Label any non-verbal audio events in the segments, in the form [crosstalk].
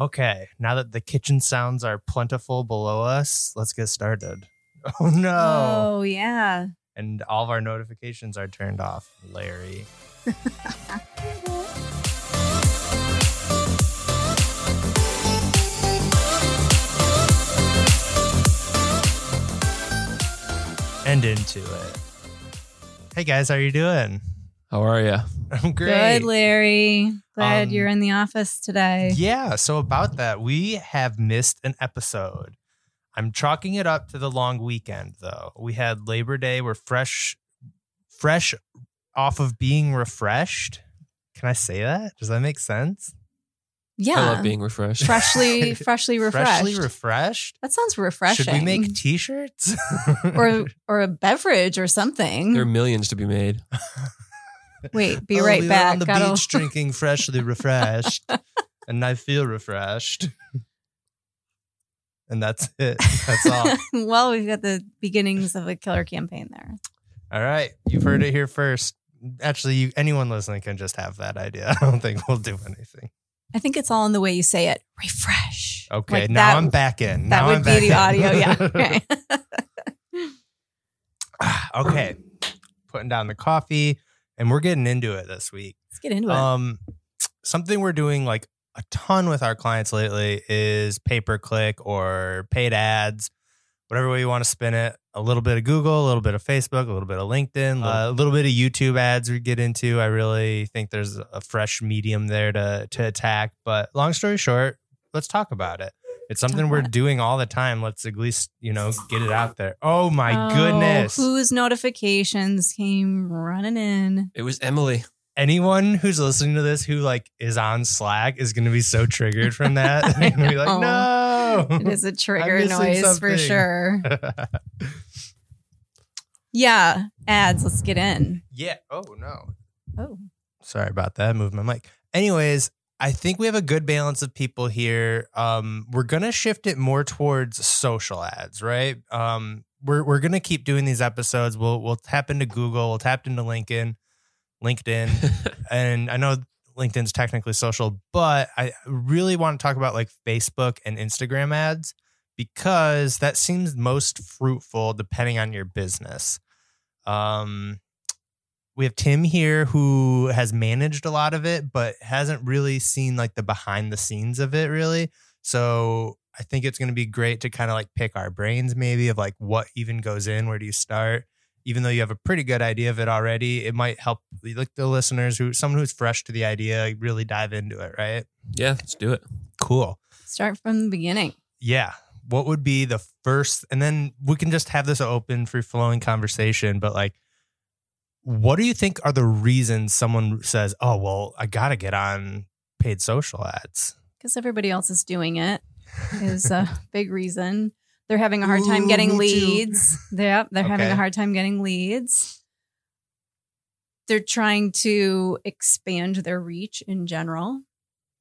Okay, now that the kitchen sounds are plentiful below us, let's get started. [laughs] Oh no. Oh, yeah. And all of our notifications are turned off, Larry. [laughs] and into it. Hey guys, how you doing? How are you? I'm great. Good, Larry. Glad Um, you're in the office today. Yeah, so about that, we have missed an episode. I'm chalking it up to the long weekend though. We had Labor Day, we're fresh fresh off of being refreshed. Can I say that? Does that make sense? Yeah. I love being refreshed. freshly, [laughs] freshly refreshed. Freshly refreshed? that sounds refreshing. Should we make t-shirts? or [laughs] or a beverage or something? there are millions to be made. [laughs] Wait, be Oh, right we back. on the beach drinking freshly refreshed, and I feel refreshed. And that's it. That's all. [laughs] well, we've got the beginnings of a killer campaign there. All right, you've heard it here first. Actually, you, anyone listening can just have that idea. [laughs] I don't think we'll do anything. I think it's all in the way you say it. Refresh. Okay, Like now that- I'm back in. That Now would I'm be back the in. audio. Yeah. [laughs] Okay. Ah, okay, [clears throat] putting down the coffee, and we're getting into it this week. Let's get into it. Um, something we're doing like a ton with our clients lately is pay per click or paid ads, whatever way you want to spin it. A little bit of Google, a little bit of Facebook, a little bit of LinkedIn, uh, a little bit of YouTube ads we get into. I really think there's a fresh medium there to to attack. But long story short, let's talk about it. It's something Talk we're about it. doing all the time. Let's at least, you know, get it out there. Oh my Oh, goodness. Whose notifications came running in? It was Emily. anyone who's listening to this who like is on Slack is going to be so triggered from that. [laughs] They're going to be like, [laughs] no. It is a [laughs] trigger missing noise for something. sure. Yeah. Ads. Let's get in. yeah. Oh, no. Oh. Sorry about that. Move my mic. Anyways, I think we have a good balance of people here. Um, we're going to shift it more towards social ads, right? Um, we're we're going to keep doing these episodes. We'll we'll tap into Google, we'll tap into LinkedIn, LinkedIn, [laughs] and I know LinkedIn's technically social, but I really want to talk about like Facebook and Instagram ads because that seems most fruitful depending on your business. Um, we have Tim here who has managed a lot of it, but hasn't really seen like the behind the scenes of it really. So I think it's going to be great to kind of like pick our brains maybe of like what even goes in, where do you start? Even though you have a pretty good idea of it already, it might help like the listeners who someone who's fresh to the idea really dive into it, right? yeah, let's do it. Cool. Start from the beginning. Yeah. What would be the first and then we can just have this open free flowing conversation, but like what do you think are the reasons someone says, "Oh, well, I got to get on paid social ads?" Because everybody else is doing it is a [laughs] big reason. They're having a hard time Ooh, getting too. leads. Yep. They're having a hard time getting leads. They're trying to expand their reach in general,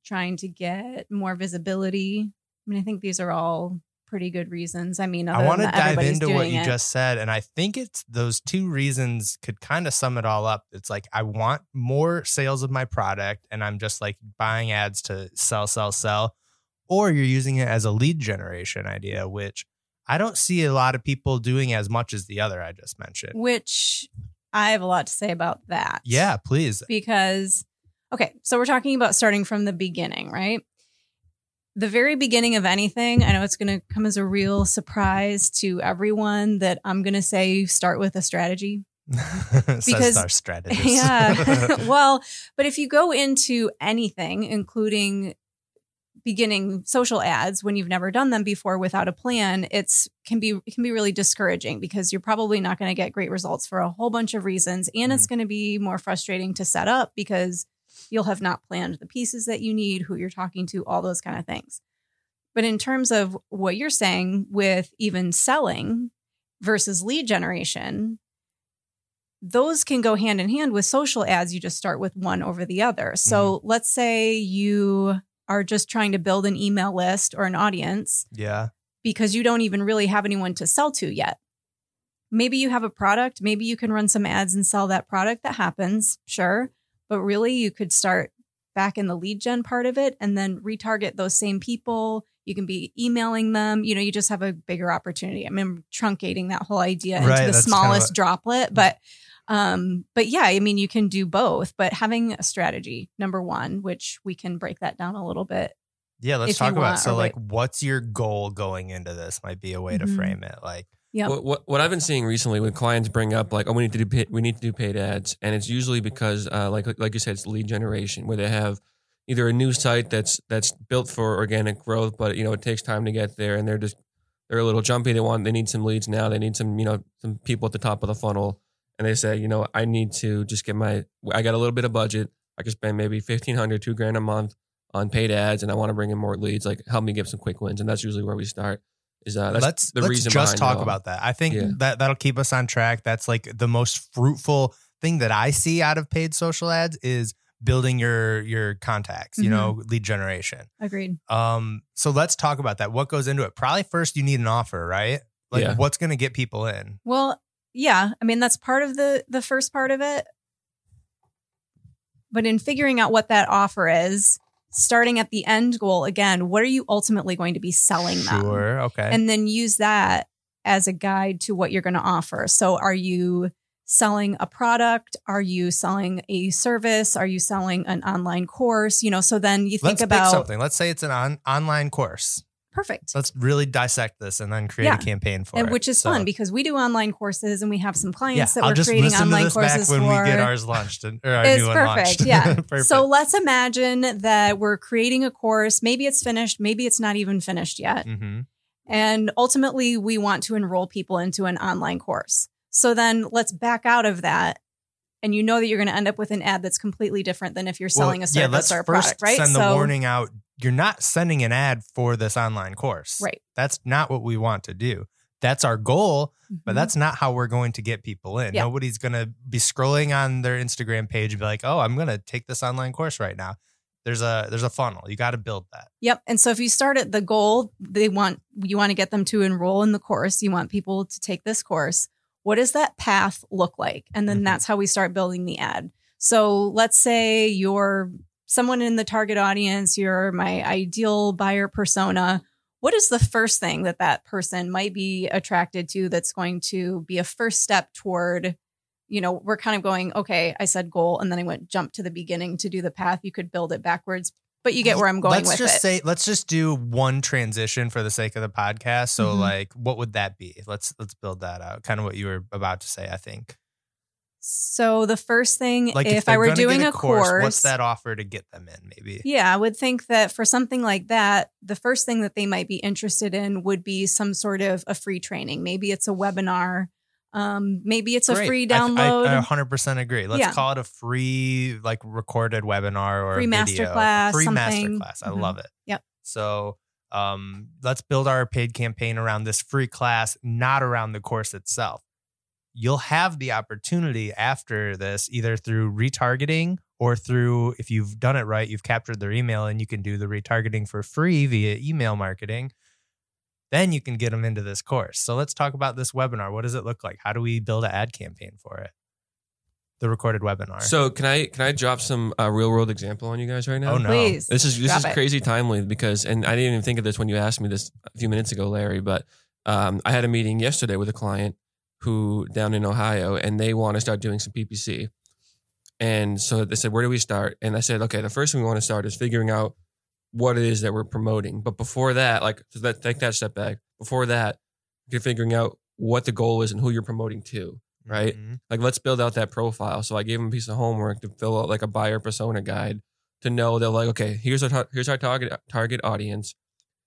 trying to get more visibility. I mean, I think these are all pretty good reasons. I mean, I want to dive into what you it. just said and I think it's those two reasons could kind of sum it all up. It's like I want more sales of my product and I'm just like buying ads to sell sell sell or you're using it as a lead generation idea which I don't see a lot of people doing as much as the other I just mentioned. which I have a lot to say about that. Yeah, please. because okay, so we're talking about starting from the beginning, right? The very beginning of anything, I know it's going to come as a real surprise to everyone that I'm going to say start with a strategy. [laughs] Because- our strategist. [laughs] Yeah. [laughs] well, but if you go into anything, including beginning social ads when you've never done them before without a plan, it's can be it can be really discouraging because you're probably not going to get great results for a whole bunch of reasons and it's mm. going to be more frustrating to set up because you'll have not planned the pieces that you need, who you're talking to, all those kind of things. But in terms of what you're saying with even selling versus lead generation, those can go hand in hand with social ads. You just start with one over the other. So mm-hmm. let's say you are just trying to build an email list or an audience yeah. because you don't even really have anyone to sell to yet. Maybe you have a product, maybe you can run some ads and sell that product. That happens, sure. But really, you could start back in the lead gen part of it and then retarget those same people. You can be emailing them. You know, you just have a bigger opportunity. I mean, I'm truncating that whole idea Right, into the that's kinda smallest droplet, but um, but yeah, I mean, you can do both, but having a strategy, number one, which we can break that down a little bit. Yeah, let's talk about want, so like what's your goal going into this might be a way to Mhm. frame it. Like Yep. What, what what I've been seeing recently when clients bring up like, oh, we need to do paid, we need to do paid ads, and it's usually because uh, like like you said, it's lead generation where they have either a new site that's that's built for organic growth, but you know it takes time to get there, and they're just they're a little jumpy. They want they need some leads now. They need some you know some people at the top of the funnel, and they say, you know, I need to just get my I got a little bit of budget. I can spend maybe fifteen hundred, two grand a month on paid ads, and I want to bring in more leads. Like help me get some quick wins, and that's usually where we start. Is uh, that's let's the let's reason just behind it talk all. about that. I think Yeah. that that'll keep us on track. That's like the most fruitful thing that I see out of paid social ads is building your your contacts, you Mhm. know, lead generation. Agreed. Um so let's talk about that. What goes into it? Probably first you need an offer, right? Like Yeah. what's going to get people in? Well, yeah, I mean that's part of the the first part of it. But in figuring out what that offer is, starting at the end goal again, what are you ultimately going to be selling them? Sure, okay. And then use that as a guide to what you're going to offer. So are you selling a product? Are you selling a service? Are you selling an online course? You know, so then you think let's about pick something. Let's say it's an on, online course. Perfect. Let's really dissect this and then create Yeah. a campaign for and it. which is So, fun because we do online courses and we have some yeah, clients that I'll we're just creating online courses when for. we get ours launched and, or our It's new perfect. Yeah. [laughs] perfect. So let's imagine that we're creating a course. Maybe it's finished, maybe it's not even finished yet. Mhm. And ultimately, we want to enroll people into an online course. So then let's back out of that. And you know that you're going to end up with an ad that's completely different than if you're selling Well, a service let's or a first product, right? Send the so, warning out. You're not sending an ad for this online course. Right. That's not what we want to do. That's our goal, but Mhm. that's not how we're going to get people in. Yeah. Nobody's going to be scrolling on their Instagram page and be like, "Oh, I'm going to take this online course right now." There's a there's a funnel. You got to build that. Yep. And so if you start at the goal, they want you want to get them to enroll in the course. You want people to take this course. What does that path look like? And then Mhm. that's how we start building the ad. So let's say you're someone in the target audience, you're my ideal buyer persona. What is the first thing that that person might be attracted to that's going to be a first step toward you know, we're kind of going, okay, I said goal and then I went jump to the beginning to do the path. You could build it backwards, but you get where I'm going let's with just it. say let's just do one transition for the sake of the podcast. So Mhm. like what would that be? Let's let's build that out. Kind of what you were about to say, I think. So the first thing, Like if, they're I were doing a course, what's that offer to get them in maybe? Yeah, I would think that for something like that, the first thing that they might be interested in would be some sort of a free training. Maybe it's a webinar. Um, maybe it's a Great. free I- I- download, I, 100% agree. Let's Yeah. call it a free like recorded webinar or Free masterclass, Free something. masterclass. I Mhm. love it. Yep. So um, let's build our paid campaign around this free class, not around the course itself. You'll have the opportunity after this, either through retargeting or through, if you've done it right, you've captured their email and you can do the retargeting for free via email marketing. Then you can get them into this course. So let's talk about this webinar. What does it look like? How do we build an ad campaign for it? The recorded webinar. So can I can I drop some uh, real world example on you guys right now? oh no. please. This is this Drop is it. crazy timely because, and I didn't even think of this when you asked me this a few minutes ago, Larry. But um, I had a meeting yesterday with a client who down in Ohio, and they want to start doing some PPC. And so they said, "Where do we start?" And I said, "Okay, the first thing we want to start is figuring out what it is that we're promoting. But before that, like, so that take that step back. Before that, you're figuring out what the goal is and who you're promoting to." right? Mhm. like let's build out that profile so i gave him a piece of homework to fill out like a buyer persona guide to know they're like okay here's our tar- here's our target target audience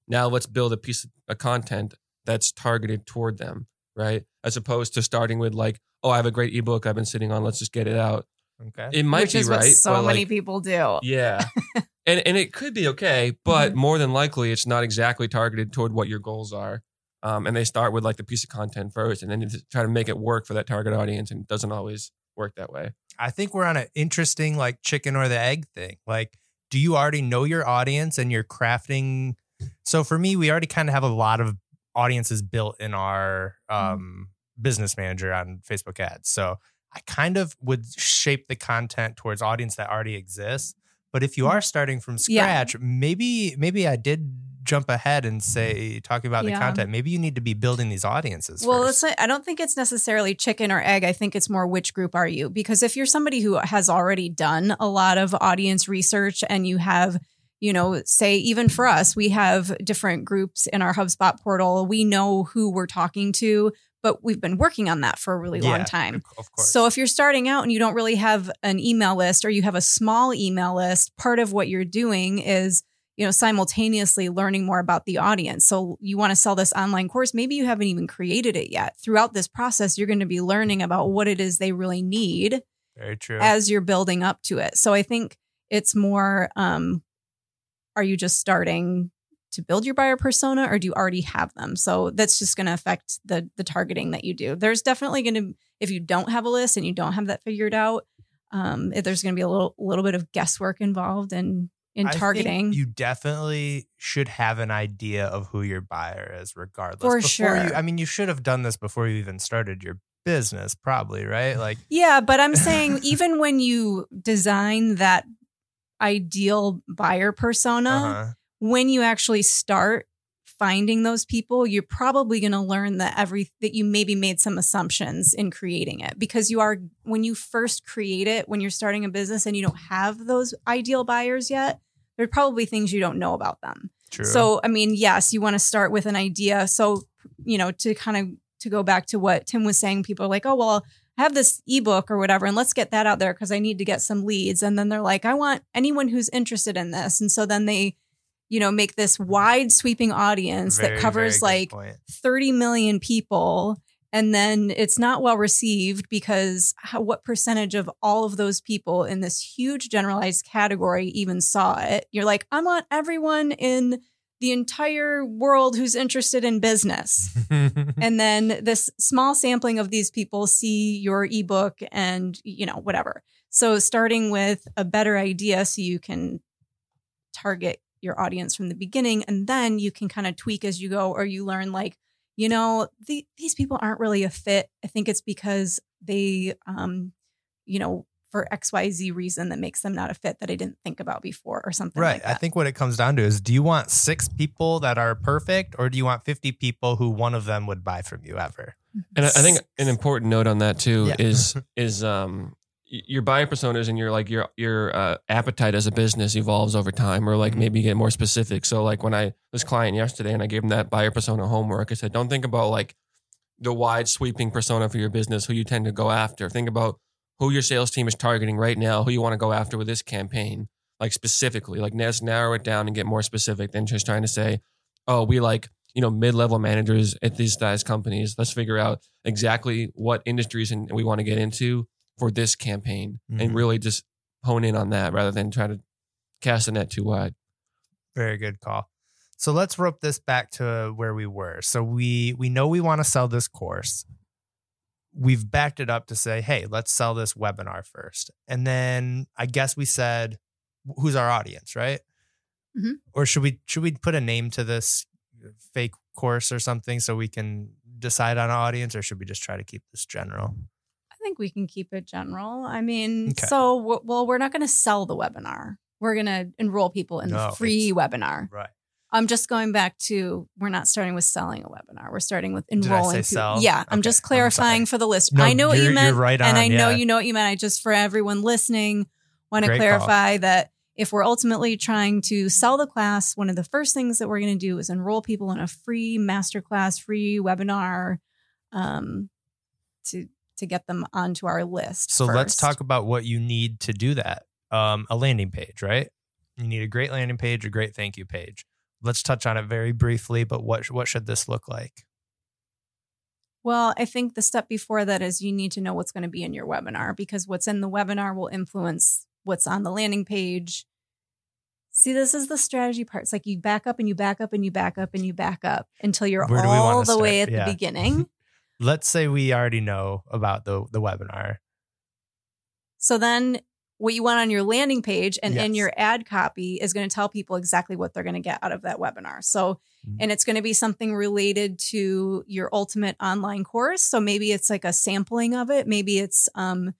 now let's build a piece of content that's targeted toward them right as opposed to starting with like oh i have a great ebook i've been sitting on let's just get it out Okay. it might which be is right so but, many like, people do. yeah [laughs] and and it could be okay but Mhm. more than likely it's not exactly targeted toward what your goals are um, and they start with like the piece of content first and then you try to make it work for that target audience and it doesn't always work that way I think we're on an interesting like chicken or the egg thing. Like, do you already know your audience and you're crafting? So for me, we already kind of have a lot of audiences built in our um, business manager on Facebook ads. So I kind of would shape the content towards audience that already exists. But if you mm. are starting from Yeah. scratch, maybe maybe I did jump ahead and say talking about the content. Maybe you need to be building these audiences. Well, first. like, I don't think it's necessarily chicken or egg. I think it's more which group are you? Because if you're somebody who has already done a lot of audience research and you have, you know, say even for us, we have different groups in our HubSpot portal. We know who we're talking to, but we've been working on that for a really long Yeah, time. Of course. So if you're starting out and you don't really have an email list or you have a small email list, part of what you're doing is, you know, simultaneously learning more about the audience. So you want to sell this online course, maybe you haven't even created it yet. Throughout this process, you're going to be learning about what it is they really need very true. as you're building up to it. So I think it's more um are you just starting to build your buyer persona or do you already have them? So that's just going to affect the the targeting that you do. There's definitely going to if you don't have a list and you don't have that figured out, um if there's going to be a little little bit of guesswork involved in in I think targeting. you definitely should have an idea of who your buyer is, regardless. For Before sure. You, I mean, you should have done this before you even started your business, probably, right? Like, [laughs] Yeah, but I'm saying even when you design that ideal buyer persona, [laughs] uh-huh. When you actually start finding those people, you're probably going to learn that every that you maybe made some assumptions in creating it because you are when you first create it when you're starting a business and you don't have those ideal buyers yet, there's probably things you don't know about them. true. So, I mean, yes, you want to start with an idea. So, you know, to kind of to go back to what Tim was saying, people are like, "Oh, well, I have this ebook or whatever, and let's get that out there because I need to get some leads." And then they're like, "I want anyone who's interested in this." And so then they, you know, make this wide sweeping audience Very, that covers like point. 30 million people and then it's not well received because how, what percentage of all of those people in this huge generalized category even saw it? You're like i want everyone in the entire world who's interested in business. [laughs] And then this small sampling of these people see your ebook and you know whatever. So starting with a better idea so you can target your audience from the beginning and then you can kind of tweak as you go or you learn like you know the, these people aren't really a fit i think it's because they um you know for xyz reason that makes them not a fit that i didn't think about before or something right. like I think what it comes down to is do you want six people that are perfect or do you want 50 people who one of them would buy from you ever? And I, I think an important note on that too Yeah. is [laughs] is um y- your buyer personas and your like your your uh, appetite as a business evolves over time, or like Mhm. maybe get more specific. So like when I this client yesterday and I gave him that buyer persona homework, I said, don't think about like the wide sweeping persona for your business, who you tend to go after. Think about who your sales team is targeting right now, who you want to go after with this campaign, like specifically. Like let's narrow it down and get more specific than just trying to say, oh, we like you know mid-level managers at these size companies let's figure out exactly what industries and we want to get into for this campaign Mhm. and really just hone in on that rather than try to cast the net too wide Very good call. So let's rope this back to where we were. So we we know we want to sell this course. We've backed it up to say, hey, let's sell this webinar first. And then I guess we said who's our audience, right? Mhm. Or should we should we put a name to this fake course or something so we can decide on an audience or should we just try to keep this general? I think we can keep it general. I mean, Okay. so w- well, we're not going to sell the webinar. We're going to enroll people in No, the free webinar. Right. I'm just going back to we're not starting with selling a webinar. We're starting with enrolling. people. Yeah, I'm Okay, just I'm clarifying for the list. No, I know what you meant, you're right and on, I know you know what you meant. I just for everyone listening want to Great call. clarify that if we're ultimately trying to sell the class, one of the first things that we're going to do is enroll people in a free masterclass, free webinar, um, to to get them onto our list. So let's talk about what you need to do that. Um, a landing page, right? You need a great landing page, a great thank you page. Let's touch on it very briefly, but what what should this look like? Well, I think the step before that is you need to know what's going to be in your webinar because what's in the webinar will influence what's on the landing page. See, this is the strategy part. It's like you back up and you back up and you back up and you back up until you're Where do we all the way at? Yeah. the beginning. [laughs] Let's say we already know about the the webinar. so then what you want on your landing page and in your ad copy is going to tell people exactly what they're going to get out of that webinar. So, Mhm. and it's going to be something related to your ultimate online course. So maybe it's like a sampling of it. Maybe it's um,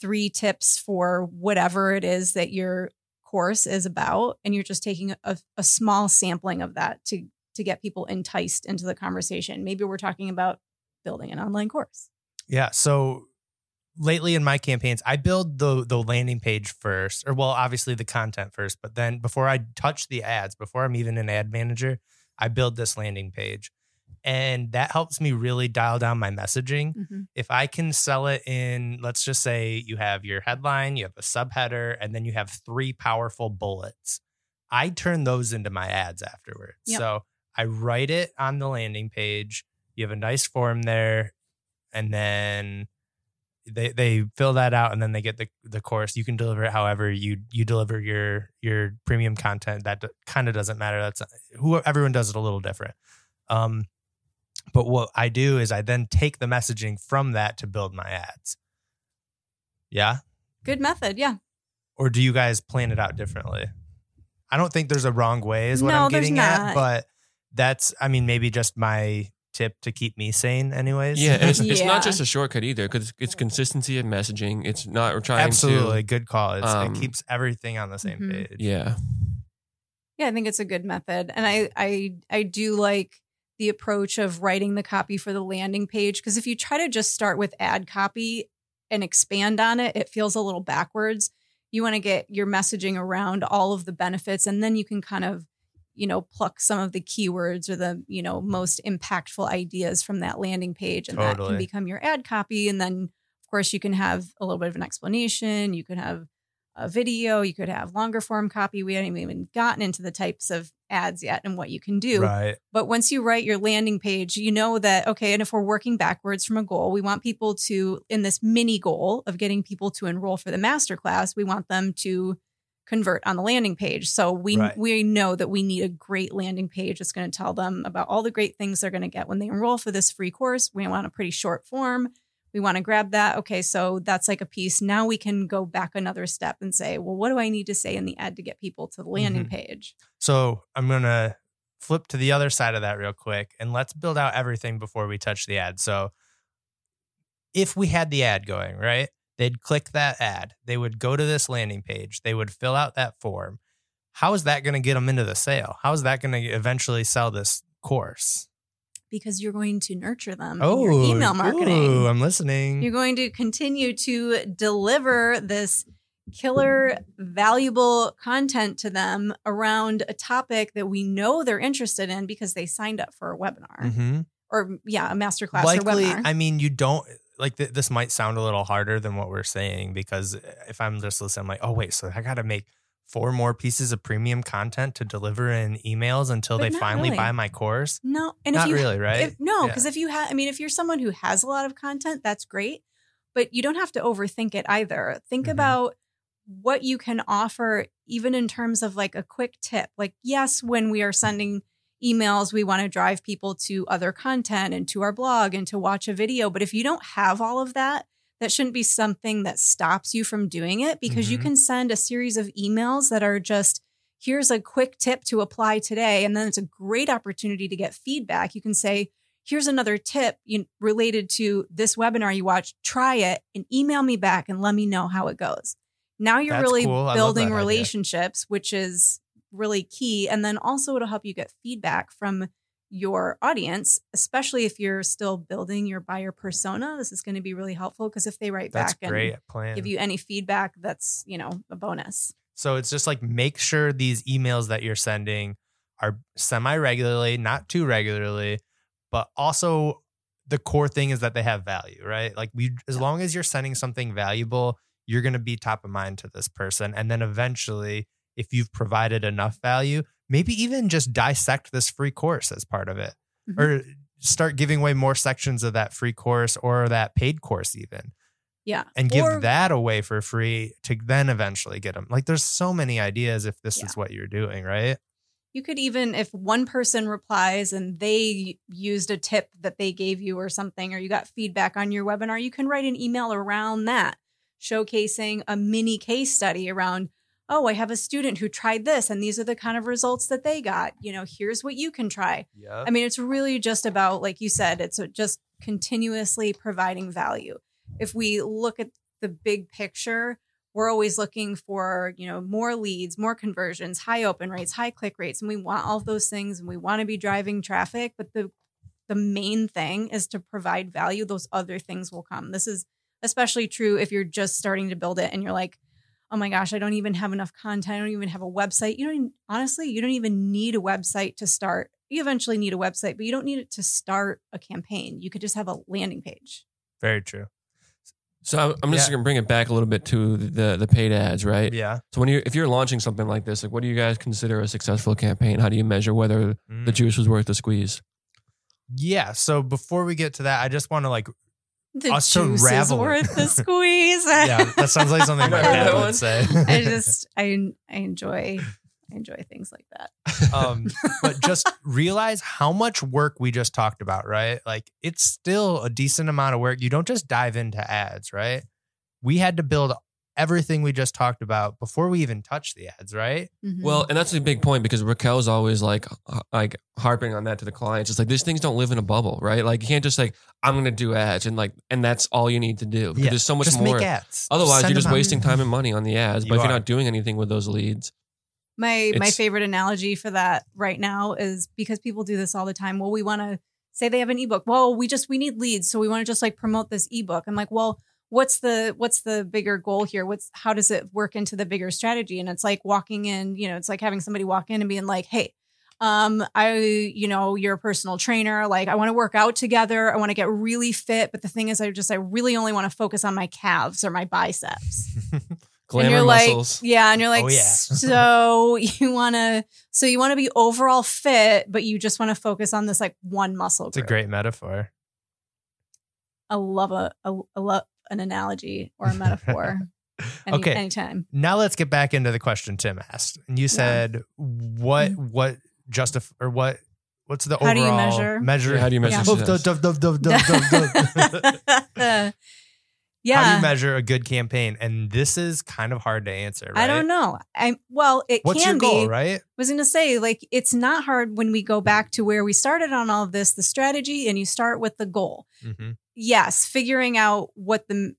three tips for whatever it is that your course is about and you're just taking a, a small sampling of that to to get people enticed into the conversation maybe we're talking about building an online course Yeah. So lately in my campaigns, I build the the landing page first, or well, obviously the content first, but then before I touch the ads, before I'm even an ad manager, I build this landing page. And that helps me really dial down my messaging. Mhm. If I can sell it in, let's just say you have your headline, you have a subheader, and then you have three powerful bullets. I turn those into my ads afterwards. Yep. So I write it on the landing page. You have a nice form there, and then they they fill that out, and then they get the the course. You can deliver it however you you deliver your your premium content. That kind of doesn't matter. That's who everyone does it a little different. Um, but what I do is I then take the messaging from that to build my ads. Yeah. good method yeah Or do you guys plan it out differently? I don't think there's a wrong way, is what No, I'm getting at. But that's, I mean, maybe just my tip to keep me sane, anyways. Yeah, and it's, it's not just a shortcut either because it's consistency of messaging. It's not we're trying to. absolutely. Good call. It's, um, it keeps everything on the same Mhm. page. yeah. Yeah, I think it's a good method. And I I I do like the approach of writing the copy for the landing page because if you try to just start with ad copy and expand on it, it feels a little backwards. You want to get your messaging around all of the benefits and then you can kind of you know pluck some of the keywords or the you know most impactful ideas from that landing page and that can become your ad copy and then of course you can have a little bit of an explanation you could have a video you could have longer form copy. We haven't even gotten into the types of ads yet and what you can do. Right. but once you write your landing page you know that okay and if we're working backwards from a goal we want people to in this mini goal of getting people to enroll for the masterclass we want them to convert on the landing page so we Right. we know that we need a great landing page that's going to tell them about all the great things they're going to get when they enroll for this free course we want a pretty short form we want to grab that okay so that's like a piece now we can go back another step and say well what do i need to say in the ad to get people to the landing Mhm. page So I'm going to flip to the other side of that real quick and let's build out everything before we touch the ad. So if we had the ad going, right? They'd click that ad. They would go to this landing page. They would fill out that form. How is that going to get them into the sale? How is that going to eventually sell this course? because you're going to nurture them in your email marketing. ooh, I'm listening. You're going to continue to deliver this killer, valuable content to them around a topic that we know they're interested in because they signed up for a webinar Mhm. or, yeah, a masterclass likely or webinar. i mean you don't like th- this might sound a little harder than what we're saying because if i'm just listening i'm like oh wait so i gotta make four more pieces of premium content to deliver in emails until But they finally really. buy my course no, and not if you really right If, no, Yeah. because if you have, I mean, if you're someone who has a lot of content, that's great, but you don't have to overthink it either. Think Mhm. about what you can offer, even in terms of like a quick tip. Like, yes, when we are sending emails, we want to drive people to other content and to our blog and to watch a video. But if you don't have all of that, that shouldn't be something that stops you from doing it because you Mhm. can send a series of emails that are just here's a quick tip to apply today. And then it's a great opportunity to get feedback. You can say, here's another tip related to this webinar you watched. Try it and email me back and let me know how it goes. Now you're That's really cool. Building that idea. relationships, which is really key. And then also it'll help you get feedback from your audience, especially if you're still building your buyer persona. This is going to be really helpful because if they write that's back and plan give you any feedback, that's, you know, a bonus. so it's just like make sure these emails that you're sending are semi regularly not too regularly but also the core thing is that they have value right like we as long as you're sending something valuable you're going to be top of mind to this person and then eventually if you've provided enough value maybe even just dissect this free course as part of it Mhm. or start giving away more sections of that free course or that paid course even Yeah. and give Or- that away for free to then eventually get them like there's so many ideas if this Yeah. is what you're doing right You could even, if one person replies and they used a tip that they gave you or something, or you got feedback on your webinar, you can write an email around that, showcasing a mini case study around, oh, I have a student who tried this and these are the kind of results that they got. You know, here's what you can try. yeah I mean, it's really just about, like you said, it's just continuously providing value. If we look at the big picture, we're always looking for, you know, more leads, more conversions, high open rates, high click rates, and we want all those things and we want to be driving traffic, but the the main thing is to provide value. Those other things will come. This is especially true if you're just starting to build it and you're like, oh my gosh, I don't even have enough content. I don't even have a website. You don't even, honestly, you don't even need a website to start. You eventually need a website, but you don't need it to start a campaign. You could just have a landing page. Very true. So I'm- I'm just Yeah. gonna bring it back a little bit to the the paid ads, right? Yeah. So when you if you're launching something like this, like what do you guys consider a successful campaign? How do you measure whether the Mm. juice was worth the squeeze? Yeah. So before we get to that, I just want to like, The Us to juice is ravel it. worth the [laughs] squeeze. yeah, that sounds like something [laughs] my dad would say. I just I I enjoy I enjoy things like that. [laughs] um, but just realize how much work we just talked about, right? Like it's still a decent amount of work. You don't just dive into ads, right? We had to build everything we just talked about before we even touch the ads, right? Mhm. Well, and that's a big point because Raquel's always like like harping on that to the clients. It's like these things don't live in a bubble, right? Like you can't just like I'm going to do ads and like and that's all you need to do because Yeah, there's so much just more. make ads. Otherwise, Send you're just them out. wasting time and money on the ads. You but if you're are. not doing anything with those leads, my my favorite analogy for that right now is because people do this all the time. Well, we want to say they have an ebook. Well, we just we need leads, so we want to just like promote this ebook. I'm like, well, what's the what's the bigger goal here? What's how does it work into the bigger strategy? And it's like walking in, you know, it's like having somebody walk in and being like, hey. Um, I, you know, you're a personal trainer. Like, I want to work out together. I want to get really fit. But the thing is, I just, I really only want to focus on my calves or my biceps glamour [laughs] and you're muscles. like yeah and you're like Oh, yeah. [laughs] so you want to so you want to be overall fit but you just want to focus on this like one muscle It's a great metaphor. i love a, a, a love an analogy or a [laughs] metaphor any, Okay. anytime Now let's get back into the question Tim asked. And you said what what justif or what what's the How do you overall measure? measure? Yeah, how do you measure Yeah. Duh, duh, duh, duh, duh, duh, duh. yeah How do you measure a good campaign? And this is kind of hard to answer. Right? i don't know i well it What's can your goal, be right? was going to say like it's not hard when we go back to where we started on all of this the strategy and you start with the goal Mm-hmm. Yes, figuring out what the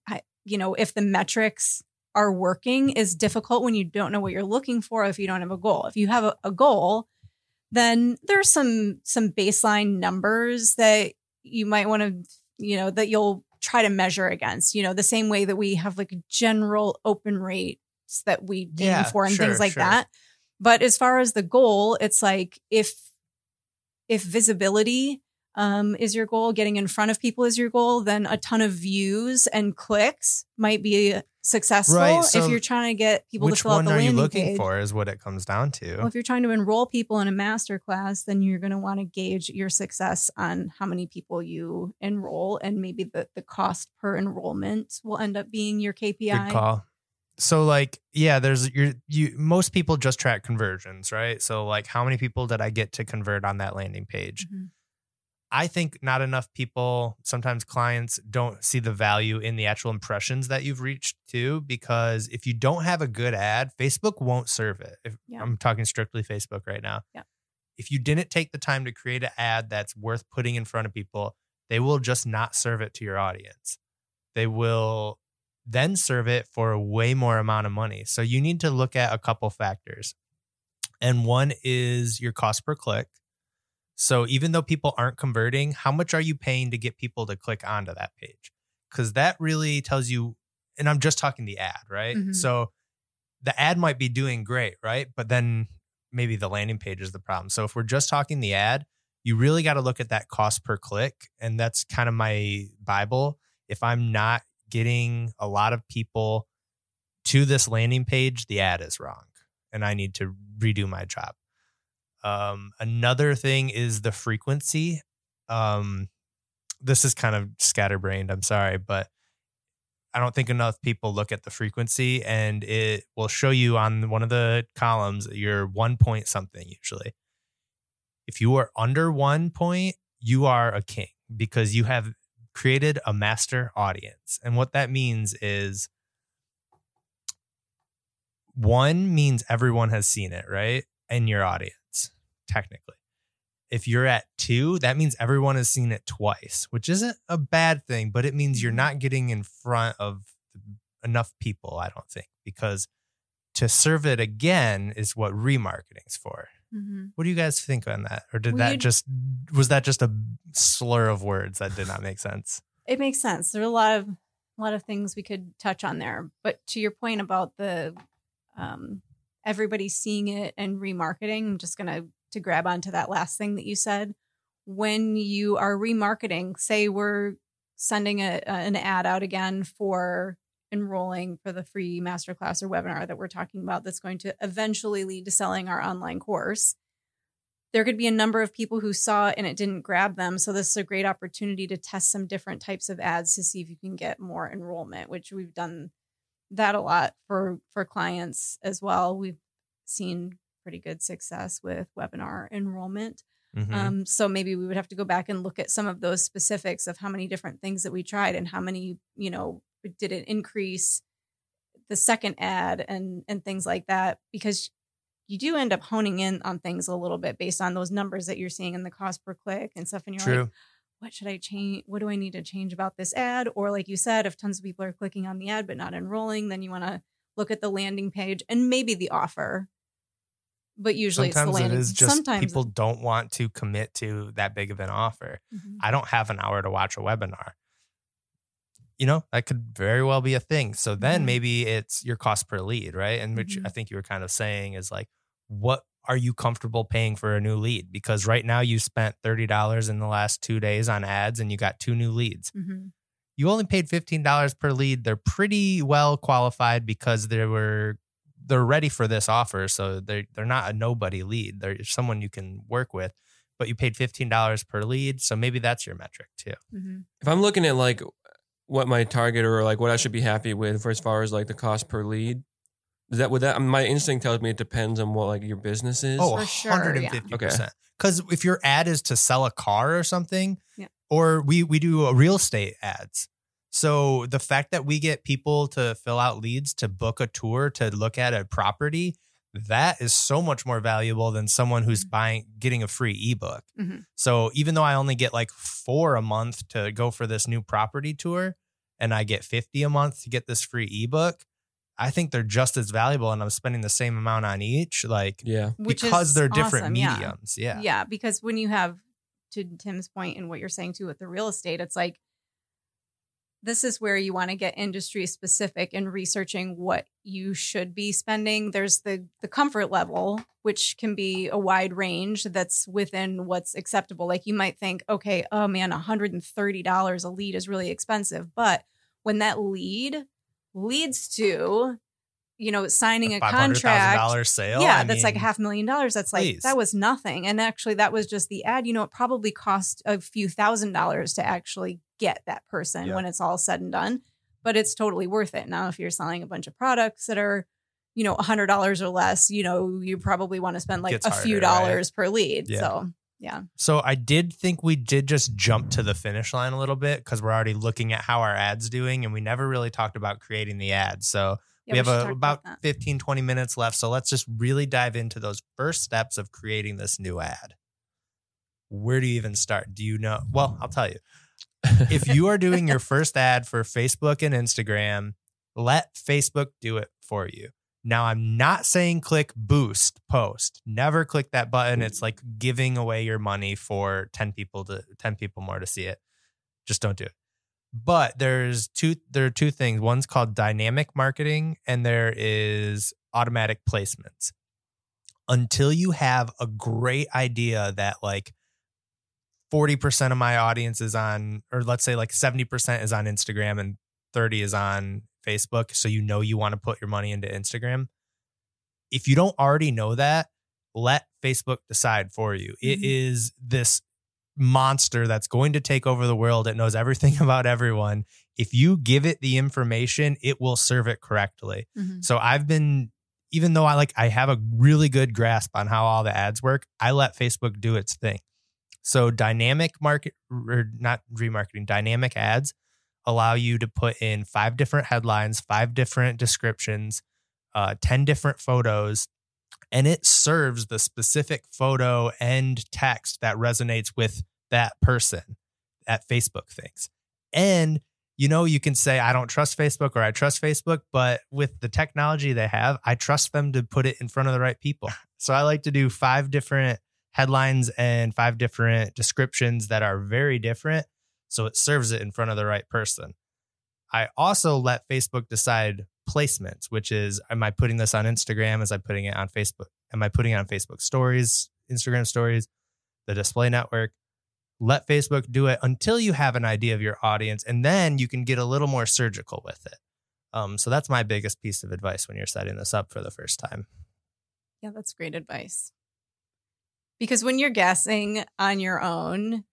you know if the metrics are working is difficult when you don't know what you're looking for if you don't have a goal. If you have a, a goal, then there's some some baseline numbers that you might want to you know that you'll try to measure against. You know, the same way that we have like general open rates that we aim Yeah, for and sure, things like sure. that. But as far as the goal, it's like if if visibility um, is your goal, getting in front of people is your goal, then a ton of views and clicks might be successful. Right, so if you're trying to get people to fill out the landing one the are you looking page. for? Is what it comes down to. Well, if you're trying to enroll people in a master class, then you're going to want to gauge your success on how many people you enroll, and maybe the, the cost per enrollment will end up being your KPI. Good call. So like, yeah, there's your you most people just track conversions, right? So like how many people did I get to convert on that landing page? Mhm. I think not enough people, sometimes clients don't see the value in the actual impressions that you've reached too, because if you don't have a good ad, Facebook won't serve it. If Yeah. I'm talking strictly Facebook right now. Yeah. If you didn't take the time to create an ad that's worth putting in front of people, they will just not serve it to your audience. They will then serve it for a way more amount of money. So you need to look at a couple factors. And one is your cost per click. So even though people aren't converting, how much are you paying to get people to click onto that page? Because that really tells you, and I'm just talking the ad, right? Mhm. So the ad might be doing great, right? But then maybe the landing page is the problem. So if we're just talking the ad, you really got to look at that cost per click. And that's kind of my Bible. If I'm not getting a lot of people to this landing page, the ad is wrong and I need to redo my job. Um, another thing is the frequency. Um, this is kind of scatterbrained. I'm sorry, but I don't think enough people look at the frequency, and it will show you on one of the columns your one point something usually. If you are under one point, you are a king because you have created a master audience. And what that means is one means everyone has seen it, right? In your audience, technically. If you're at two, that means everyone has seen it twice, which isn't a bad thing, but it means you're not getting in front of enough people, I don't think, because to serve it again is what remarketing's for. Mhm. What do you guys think on that? Or did that just was that just a slur of words that did not make sense? It makes sense. There are a lot of a lot of things we could touch on there. But to your point about the um, everybody seeing it and remarketing, I'm just gonna to grab onto that last thing that you said. When you are remarketing, say we're sending a, an ad out again for enrolling for the free masterclass or webinar that we're talking about that's going to eventually lead to selling our online course there could be a number of people who saw it and it didn't grab them. So this is a great opportunity to test some different types of ads to see if you can get more enrollment, which we've done that a lot for for clients as well. We've seen pretty good success with webinar enrollment. Mhm. Um, so maybe we would have to go back and look at some of those specifics of how many different things that we tried and how many, you know, did it increase the second ad and and things like that because you do end up honing in on things a little bit based on those numbers that you're seeing in the cost per click and stuff and you're True. like what should I change? What do I need to change about this ad? Or, like you said, if tons of people are clicking on the ad but not enrolling, then you want to look at the landing page and maybe the offer. But usually Sometimes it's the landing. is just Sometimes people don't want to commit to that big of an offer. Mhm. I don't have an hour to watch a webinar. You know, that could very well be a thing. So then Mhm. maybe it's your cost per lead, right? And which Mhm. I think you were kind of saying is like, what are you comfortable paying for a new lead? Because right now you spent $30 in the last two days on ads and you got two new leads. Mhm. You only paid $15 per lead. They're pretty well qualified because they were they're ready for this offer. So they're they're not a nobody lead. They're someone you can work with. But you paid $15 per lead. So maybe that's your metric too. Mhm. If I'm looking at like what my target or like what I should be happy with for as far as like the cost per lead, is that would that my instinct tells me it depends on what like your business is. Oh, sure, 150%. Because if your ad is to sell a car or something, Yeah. or we we do a real estate ads. So the fact that we get people to fill out leads to book a tour to look at a property, that is so much more valuable than someone who's Mhm. buying getting a free ebook. Mhm. So even though I only get like 4 a month to go for this new property tour and I get 50 a month to get this free ebook, I think they're just as valuable and I'm spending the same amount on each like yeah. Which because they're different awesome, yeah. mediums. Yeah. yeah because when you have to tim's point and what you're saying too with the real estate it's like this is where you want to get industry specific in researching what you should be spending there's the the comfort level which can be a wide range that's within what's acceptable like you might think okay oh man $130 a lead is really expensive but when that lead leads to you know signing a contract sale. yeah, I that's like mean, half a million dollars. That's like please. that was nothing. And actually that was just the ad. You know, it probably cost a few thousand dollars to actually get that person Yeah. when it's all said and done. But it's totally worth it. Now if you're selling a bunch of products that are, you know, a hundred dollars or less, you know, you probably want to spend like Gets a few harder, right? dollars per lead. Yeah. So yeah. So I did think we did just jump to the finish line a little bit because we're already looking at how our ads doing and we never really talked about creating the ads. So yeah we have a, about that. 15, 20 minutes left. So let's just really dive into those first steps of creating this new ad. Where do you even start? Do you know? Well, I'll tell you. [laughs] if you are doing your first ad for Facebook and Instagram, let Facebook do it for you. Now, I'm not saying click boost post. Never click that button. It's like giving away your money for 10 people to 10 people more to see it. Just don't do it. But there's two there are two things. One's called dynamic marketing and there is automatic placements. Until you have a great idea that like 40% of my audience is on, or let's say like 70% is on Instagram and 30 is on Facebook. So you know you want to put your money into Instagram. If you don't already know that, let Facebook decide for you. It Mhm. is this monster that's going to take over the world. It knows everything [laughs] about everyone. If you give it the information, it will serve it correctly. Mhm. So I've been, even though I like, I have a really good grasp on how all the ads work, I let Facebook do its thing. So dynamic market, or not remarketing, dynamic ads allow you to put in five different headlines, five different descriptions, uh, 10 different photos, and it serves the specific photo and text that resonates with that person that Facebook thinks. And you know, you can say, I don't trust Facebook or I trust Facebook, but with the technology they have, I trust them to put it in front of the right people. [laughs] So I like to do five different headlines and five different descriptions that are very different. So it serves it in front of the right person. I also let Facebook decide placements, which is, am I putting this on Instagram? Is I putting it on Facebook? Am I putting it on Facebook stories, Instagram stories, the display network? Let Facebook do it until you have an idea of your audience, and then you can get a little more surgical with it. Um, so that's my biggest piece of advice when you're setting this up for the first time. Yeah, that's great advice. Because when you're guessing on your own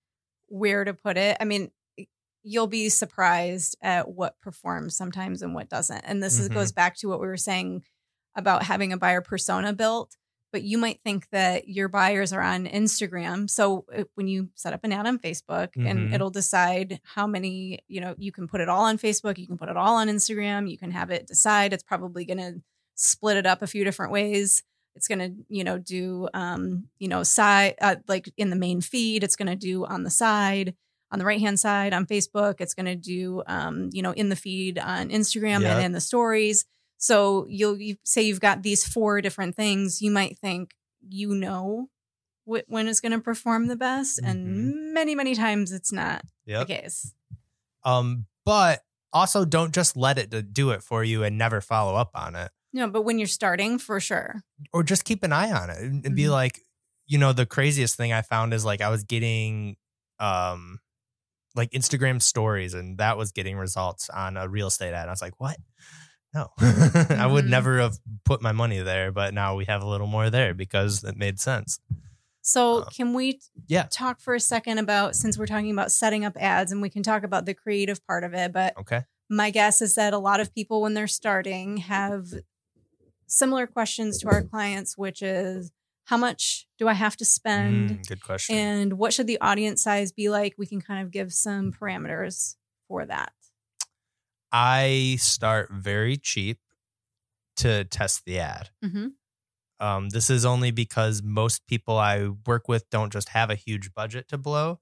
where to put it, I mean, you'll be surprised at what performs sometimes and what doesn't. And this is, Mhm. goes back to what we were saying about having a buyer persona built. But you might think that your buyers are on Instagram. So uh, when you set up an ad on Facebook and Mhm. it'll decide how many, you know, you can put it all on Facebook, you can put it all on Instagram, you can have it decide. It's probably going to split it up a few different ways. It's going to, you know, do, um, you know, side, uh, like in the main feed, it's going to do on the side on the right hand side on Facebook. It's going to do, um, you know, in the feed on Instagram Yep. and in the stories. So you'll you say you've got these four different things. You might think you know wh- when it's going to perform the best, and many many times it's not Yep. the case. Um, but also don't just let it do it for you and never follow up on it. No, but when you're starting, for sure. or just keep an eye on it and, and be like, you know, the craziest thing I found is like I was getting um like Instagram stories and that was getting results on a real estate ad. I was like, what? No, [laughs] I would Mhm. never have put my money there, but now we have a little more there because it made sense. So Uh, can we yeah. talk for a second about since we're talking about setting up ads and we can talk about the creative part of it, but Okay. my guess is that a lot of people when they're starting have similar questions to our clients which is how much do i have to spend Mm, good question. and what should the audience size be like we can kind of give some parameters for that I start very cheap to test the ad. mm-hmm. Um, this is only because most people I work with don't just have a huge budget to blow.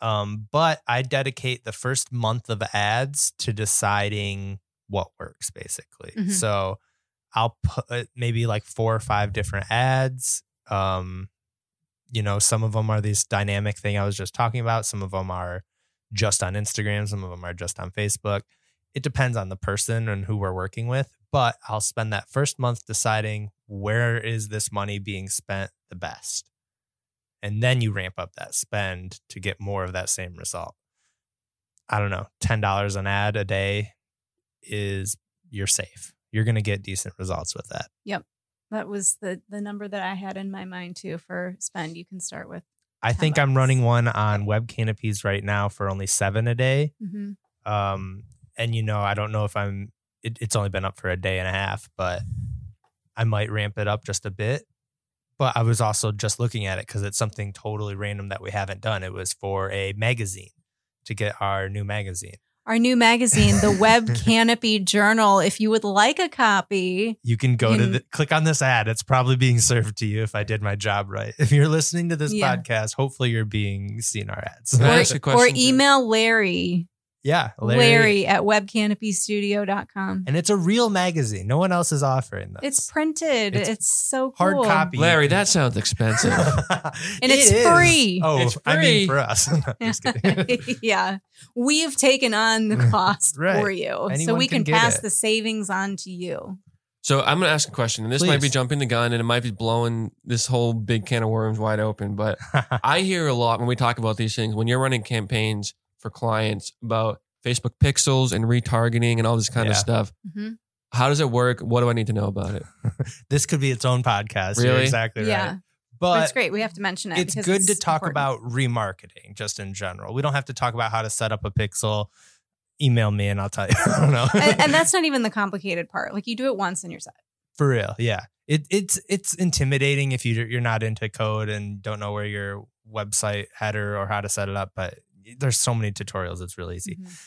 Um, but I dedicate the first month of ads to deciding what works, basically. Mhm. So I'll put maybe like four or five different ads. Um, you know, some of them are these dynamic thing I was just talking about. Some of them are just on Instagram. Some of them are just on Facebook. It depends on the person and who we're working with. But I'll spend that first month deciding where is this money being spent the best. And then you ramp up that spend to get more of that same result. I don't know, $10 an ad a day is you're safe. You're going to get decent results with that. Yep. That was the the number that i had in my mind too for spend you can start with I 10 think I'm running one on web canopies right now for only seven a day. mm-hmm. Um, and you know, I don't know if I'm. It, it's only been up for a day and a half, but I might ramp it up just a bit. But I was also just looking at it because it's something totally random that we haven't done. It was for a magazine to get our new magazine. Our new magazine the web [laughs] canopy journal if you would like a copy You can go to You- the click on this ad. It's probably being served to you if I did my job right. If you're listening to this Yeah. podcast, hopefully you're being seen our ads. Or, ask or email larry yeah, larry, at webcanopystudio.com And it's a real magazine. No one else is offering this. It's printed. It's It's, so cool. hard copy. Larry, that sounds expensive. [laughs] And it's It is. free. Oh, It's I free. mean for us. [laughs] No, just kidding. [laughs] yeah. We've taken on the mm. cost Right. for you. so we can can, pass it. the savings on to you. So I'm going to ask a question, and this might be jumping the gun, and it might be blowing this whole big can of worms wide open. But I hear a lot when we talk about these things when you're running campaigns for clients about Facebook pixels and retargeting and all this kind of Yeah. stuff. hmm How does it work? What do I need to know about it? [laughs] this could be its own podcast. You're Really? exactly Yeah. right. But, But it's great. We have to mention it. it's because good to talk important. about remarketing just in general. We don't have to talk about how to set up a pixel. Email me and I'll tell you. [laughs] I don't know. and, and that's not even the complicated part. Like you do it once and you're set. For real, yeah. It, it's it's intimidating if you you're not into code and don't know where your website header or how to set it up. But there's so many tutorials; it's really easy. Mhm.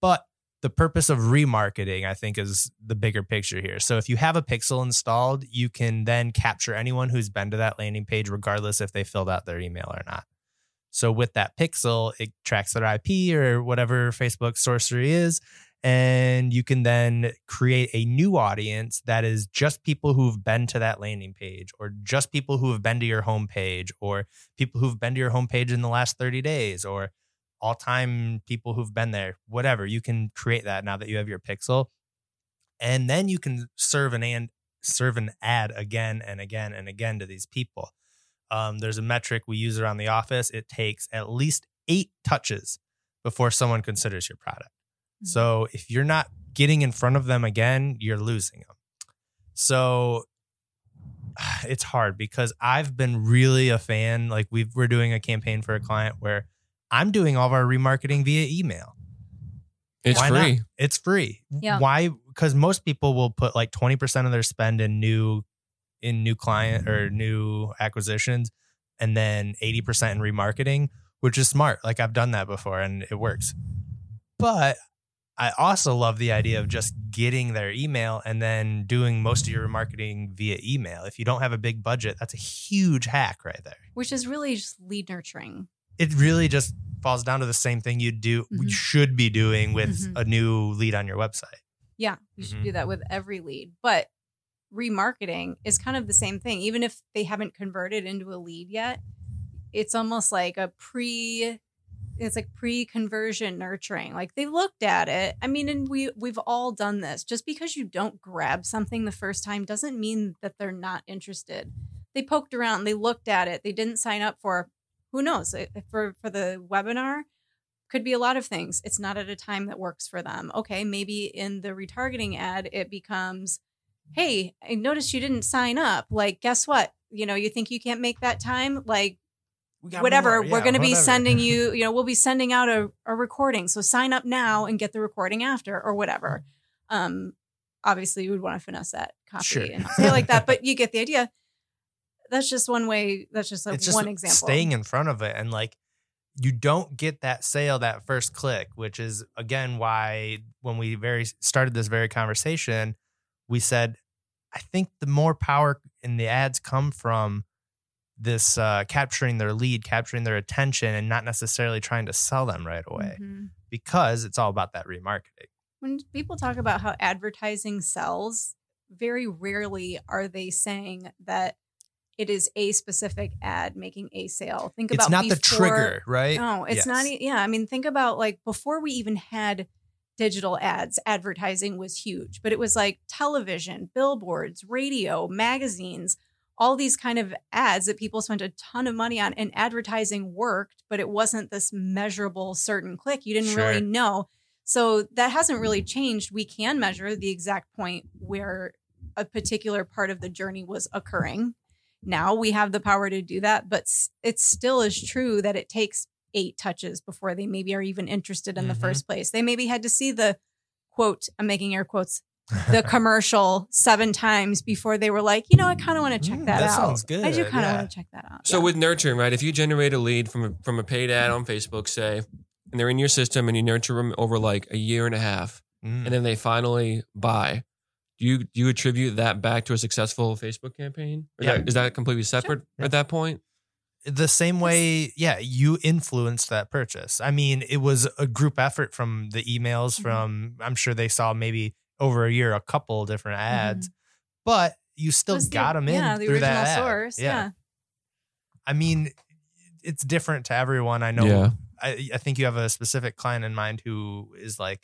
But the purpose of remarketing, I think, is the bigger picture here. So if you have a pixel installed, you can then capture anyone who's been to that landing page, regardless if they filled out their email or not. So with that pixel, it tracks their IP or whatever Facebook sorcery is. And you can then create a new audience that is just people who've been to that landing page or just people who have been to your homepage or people who've been to your homepage in the last 30 days or all time people who've been there, whatever. You can create that now that you have your pixel. And then you can serve an and serve an ad again and again and again to these people. Um, there's a metric we use around the office. It takes at least eight touches before someone considers your product. Mm-hmm. So if you're not getting in front of them again, you're losing them. So [sighs] it's hard because I've been really a fan. Like we we're doing a campaign for a client where I'm doing all of our remarketing via email. It's Why not? free. It's free. Yeah. Why? Because most people will put like 20% of their spend in new in new client or new acquisitions and then 80% in remarketing, which is smart. Like I've done that before and it works. But I also love the idea of just getting their email and then doing most of your remarketing via email. If you don't have a big budget, that's a huge hack right there. Which is really just lead nurturing. It really just falls down to the same thing you do you Mhm. should be doing with Mhm. a new lead on your website. Yeah, you should Mhm. do that with every lead. But remarketing is kind of the same thing. Even if they haven't converted into a lead yet, it's almost like a pre it's like pre-conversion nurturing. Like they looked at it. I mean, and we we've all done this. Just because you don't grab something the first time doesn't mean that they're not interested. They poked around, they looked at it, they didn't sign up for who knows, for for the webinar could be a lot of things. It's not at a time that works for them. Okay, maybe in the retargeting ad, it becomes, hey, I noticed you didn't sign up. Like, guess what? You know, you think you can't make that time? Like, We whatever. more. We're going to be sending [laughs] you, you know, we'll be sending out a, a recording. So sign up now and get the recording after or whatever. Um, obviously, you would want to finesse that copy Sure. and say like that, but you get the idea. That's just one way. That's just like it's just one example. staying in front of it and like you don't get that sale that first click which is again why when we very started this very conversation we said i think the more power in the ads come from this uh, capturing their lead capturing their attention and not necessarily trying to sell them right away Mhm. because it's all about that remarketing when people talk about how advertising sells, very rarely are they saying that it is a specific ad making a sale. Think about it's not the trigger right No, it's not. Yes. e- Yeah, I mean, think about like before we even had digital ads, advertising was huge, but it was like television, billboards, radio, magazines, all these kind of ads that people spent a ton of money on, and advertising worked, but it wasn't this measurable certain click. You didn't really know. So that hasn't really changed. We can measure the exact point where a particular part of the journey was occurring. Now we have the power to do that, but s- it still is true that it takes eight touches before they maybe are even interested in the Mhm. first place. They maybe had to see the quote, I'm making air quotes, [laughs] the commercial seven times before they were like, you know, I kind of want to check Mm, that, that out. sounds I do kind of yeah. want to check that out. So Yeah. with nurturing, right? If you generate a lead from a, from a paid ad on Facebook, say, and they're in your system, and you nurture them over like a year and a half, Mm. and then they finally buy, do you do you attribute that back to a successful Facebook campaign? Is, Yeah. that, is that completely separate Yeah. at that point? the same way, yeah, you influenced that purchase. I mean, it was a group effort from the emails Mhm. from I'm sure they saw maybe over a year a couple different ads, but you still Was the- got them in yeah, the through original that ad. source. Yeah. I mean, it's different to everyone. I know. Yeah. I, I think you have a specific client in mind who is like,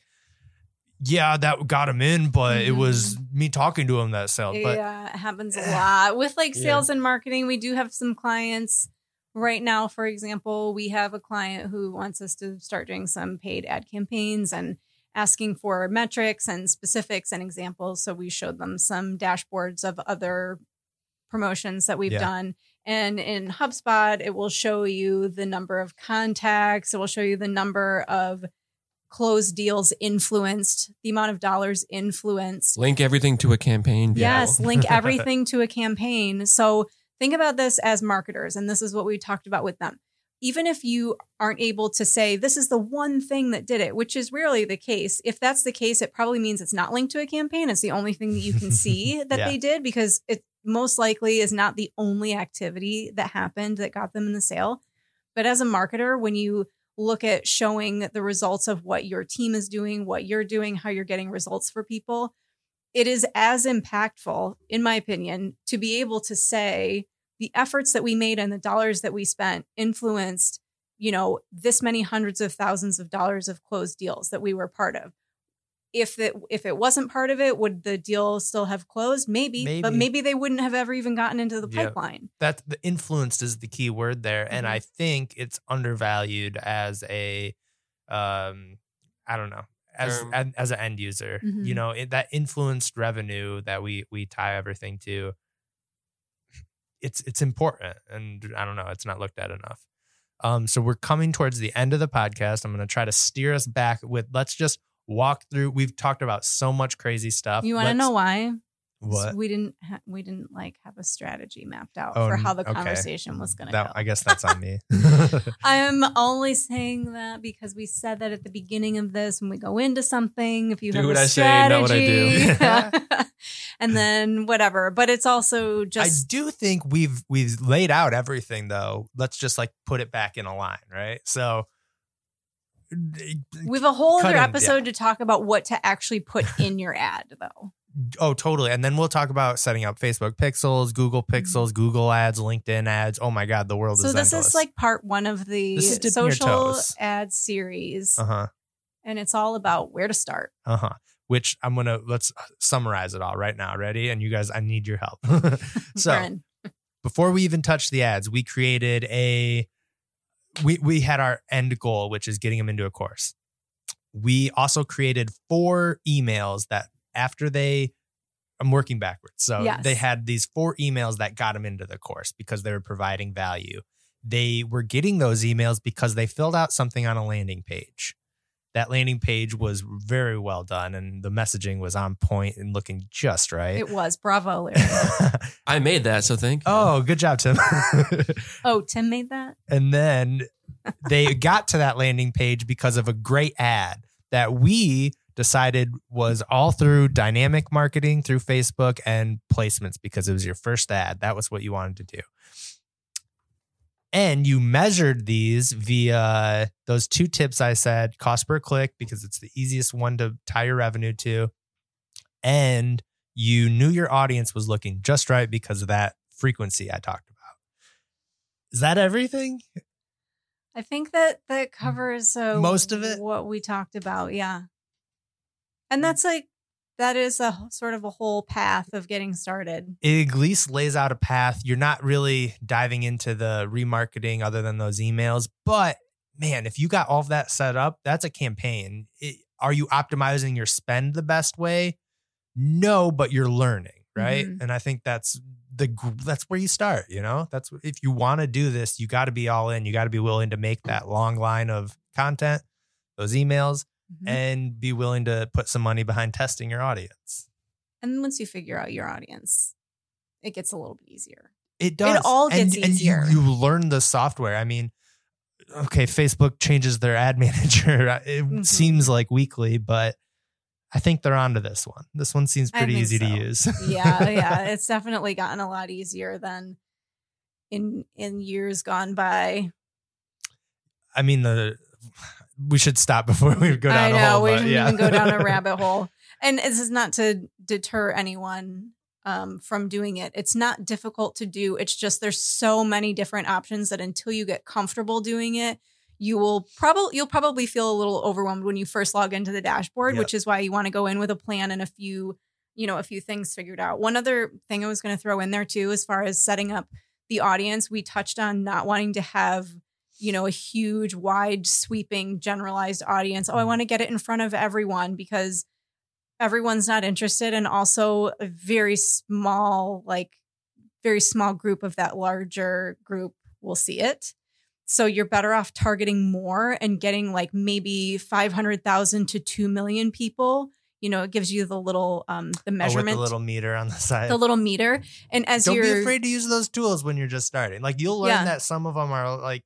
yeah, that got him in, but it mm-hmm. was me talking to him that sold. But yeah, it happens a lot with like Yeah. sales and marketing. We do have some clients right now. For example, we have a client who wants us to start doing some paid ad campaigns and asking for metrics and specifics and examples. So we showed them some dashboards of other promotions that we've Yeah. done. And in HubSpot, it will show you the number of contacts. It will show you the number of closed deals influenced, the amount of dollars influenced. Link everything to a campaign. Joe. Yes, [laughs] link everything to a campaign. So think about this as marketers, and this is what we talked about with them. Even if you aren't able to say this is the one thing that did it, which is rarely the case, if that's the case, it probably means it's not linked to a campaign. It's the only thing that you can [laughs] see that Yeah. they did because it most likely is not the only activity that happened that got them in the sale. But as a marketer, when you look at showing the results of what your team is doing, what you're doing, how you're getting results for people, it is as impactful, in my opinion, to be able to say the efforts that we made and the dollars that we spent influenced, you know, this many hundreds of thousands of dollars of closed deals that we were part of. If it if it wasn't part of it, would the deal still have closed? Maybe, but Maybe. maybe they wouldn't have ever even gotten into the Yep. pipeline. that the influenced is the key word there and Mhm. i think it's undervalued as a um i don't know as Term. as, as an end user you Mhm. know it, that influenced revenue that we we tie everything to it's it's important and i don't know it's not looked at enough um so we're coming towards the end of the podcast i'm going to try to steer us back with let's just walk through we've talked about so much crazy stuff You want to know why? what We didn't. Ha- we didn't like have a strategy mapped out Oh, for how the okay. conversation was going to go. i guess that's on me [laughs] [laughs] I'm only saying that because we said that at the beginning of this when we go into something. If you Do have what a I say, not what I do. strategy, [laughs] and then whatever. But it's also just. I do think we've we've laid out everything though. Let's just like put it back in a line, right? So we have a whole other episode to talk about what to actually put [laughs] in your ad, though. oh totally. And then we'll talk about setting up Facebook pixels, Google pixels, Google ads, LinkedIn ads. Oh my god, the world Mm-hmm. So is this endless. is like part one of the This is dipping your social ad series, uh-huh. and it's all about where to start. Uh-huh. Which I'm gonna let's summarize it all right now. Ready? And you guys, I need your help. [laughs] so before we even touched the ads, we created a we we had our end goal, which is getting them into a course. We also created four emails that after they I'm working backwards. So Yes. they had these four emails that got them into the course because they were providing value. They were getting those emails because they filled out something on a landing page. That landing page was very well done and the messaging was on point and looking just right. It was bravo, Larry. [laughs] I made that, so thank you. oh, good job, Tim. [laughs] oh, Tim made that. And then they got to that landing page because of a great ad that we decided was all through dynamic marketing through Facebook and placements because it was your first ad. That was what you wanted to do. And you measured these via those two tips I said cost per click, because it's the easiest one to tie your revenue to. And you knew your audience was looking just right because of that frequency I talked about. Is that everything? I think that that covers uh, Most of it? What we talked about, yeah. And that's like that is a sort of a whole path of getting started. it at least lays out a path. You're not really diving into the remarketing other than those emails. But man, if you got all of that set up, that's a campaign. It, are you optimizing your spend the best way? No, but you're learning, right? Mhm. And I think that's the that's where you start. You know, that's if you want to do this, you got to be all in. You got to be willing to make that long line of content, those emails, Mhm. and be willing to put some money behind testing your audience. And once you figure out your audience, it gets a little bit easier. It does. It all gets and easier. you, you learn the software. I mean, okay, Facebook changes their ad [laughs] manager. It Mhm. seems like weekly, but I think they're onto this one. This one seems pretty easy to use. Yeah, yeah. [laughs] It's definitely gotten a lot easier than in in years gone by. I mean, the we should stop before we go down I a know hole. we didn't yeah. even go down a rabbit [laughs] hole. And this is not to deter anyone um, from doing it. It's not difficult to do. It's just there's so many different options that until you get comfortable doing it, you will probably you'll probably feel a little overwhelmed when you first log into the dashboard, Yep. which is why you want to go in with a plan and a few you know a few things figured out. One other thing I was going to throw in there too, as far as setting up the audience, we touched on not wanting to have you know, a huge, wide, sweeping, generalized audience. Oh, I want to get it in front of everyone because everyone's not interested. And also a very small, like, very small group of that larger group will see it. So you're better off targeting more and getting like maybe 500,000 to 2 million people. You know, it gives you the little, um, the Oh, measurement, the little meter on the side. the little meter. And as Don't you're, be afraid to use those tools when you're just starting. Like you'll learn Yeah. that some of them are like,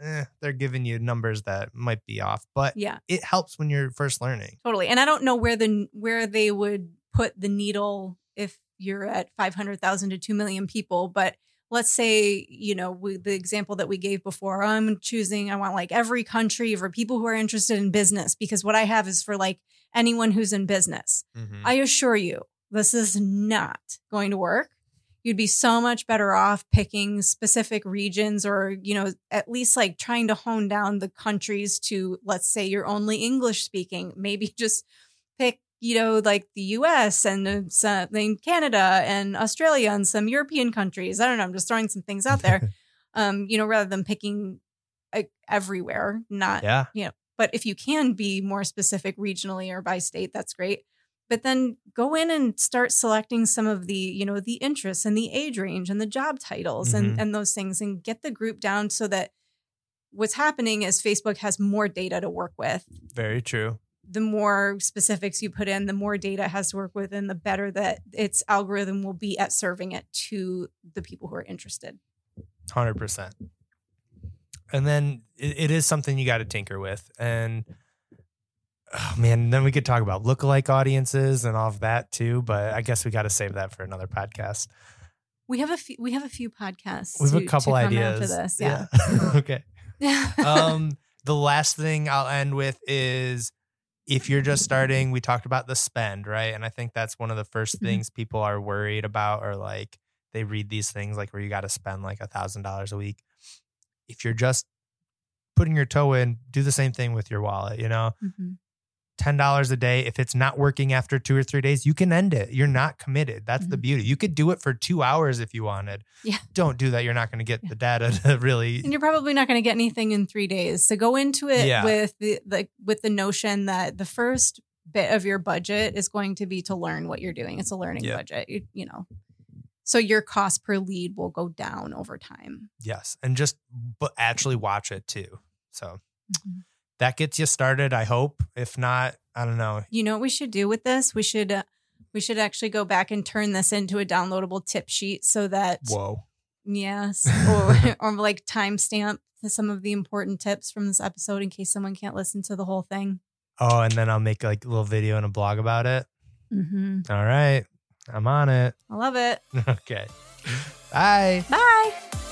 eh, they're giving you numbers that might be off, but yeah. it helps when you're first learning. Totally. And I don't know where the where they would put the needle if you're at 500,000 to 2 million people, but let's say, you know, we, the example that we gave before, I'm choosing, I want like every country for people who are interested in business because what I have is for like anyone who's in business. Mhm. I assure you, this is not going to work. You'd be so much better off picking specific regions or, you know, at least like trying to hone down the countries to, let's say you're only English speaking. Maybe [laughs] just pick, you know, like the US and uh, Canada and Australia and some European countries. I don't know. I'm just throwing some things out there, [laughs] um, you know, rather than picking uh, everywhere, not yeah. you know but if you can be more specific regionally or by state that's great but then go in and start selecting some of the you know the interests and the age range and the job titles Mhm. and and those things and get the group down so that what's happening is facebook has more data to work with Very true. the more specifics you put in the more data it has to work with and the better that its algorithm will be at serving it to the people who are interested Hundred percent. And then it, it is something you got to tinker with, and oh man, then we could talk about lookalike audiences and all of that too. But I guess we got to save that for another podcast. We have a few. We have a few podcasts. We have to, a couple ideas this. Yeah. yeah. [laughs] okay. [laughs] um, the last thing I'll end with is if you're just starting, we talked about the spend, right? And I think that's one of the first mm-hmm. things people are worried about, or like they read these things like where you got to spend like a thousand dollars a week. If you're just putting your toe in, do the same thing with your wallet, you know? Mm-hmm. $10 a day. If it's not working after two or three days, you can end it. You're not committed. That's mm-hmm. the beauty. You could do it for two hours if you wanted. Yeah. Don't do that. You're not going to get yeah. the data to really. And you're probably not going to get anything in three days. So go into it yeah. with the, the with the notion that the first bit of your budget is going to be to learn what you're doing. It's a learning yeah. budget. You, you know, so your cost per lead will go down over time. Yes, and just but actually watch it too. So. Mm-hmm that gets you started. I hope. If not, I don't know. You know what we should do with this? We should uh, we should actually go back and turn this into a downloadable tip sheet so that Whoa. yes, [laughs] or or like timestamp some of the important tips from this episode in case someone can't listen to the whole thing. Oh, and then I'll make like a little video and a blog about it. Mm-hmm. All right, I'm on it. I love it. [laughs] Okay. Bye. Bye.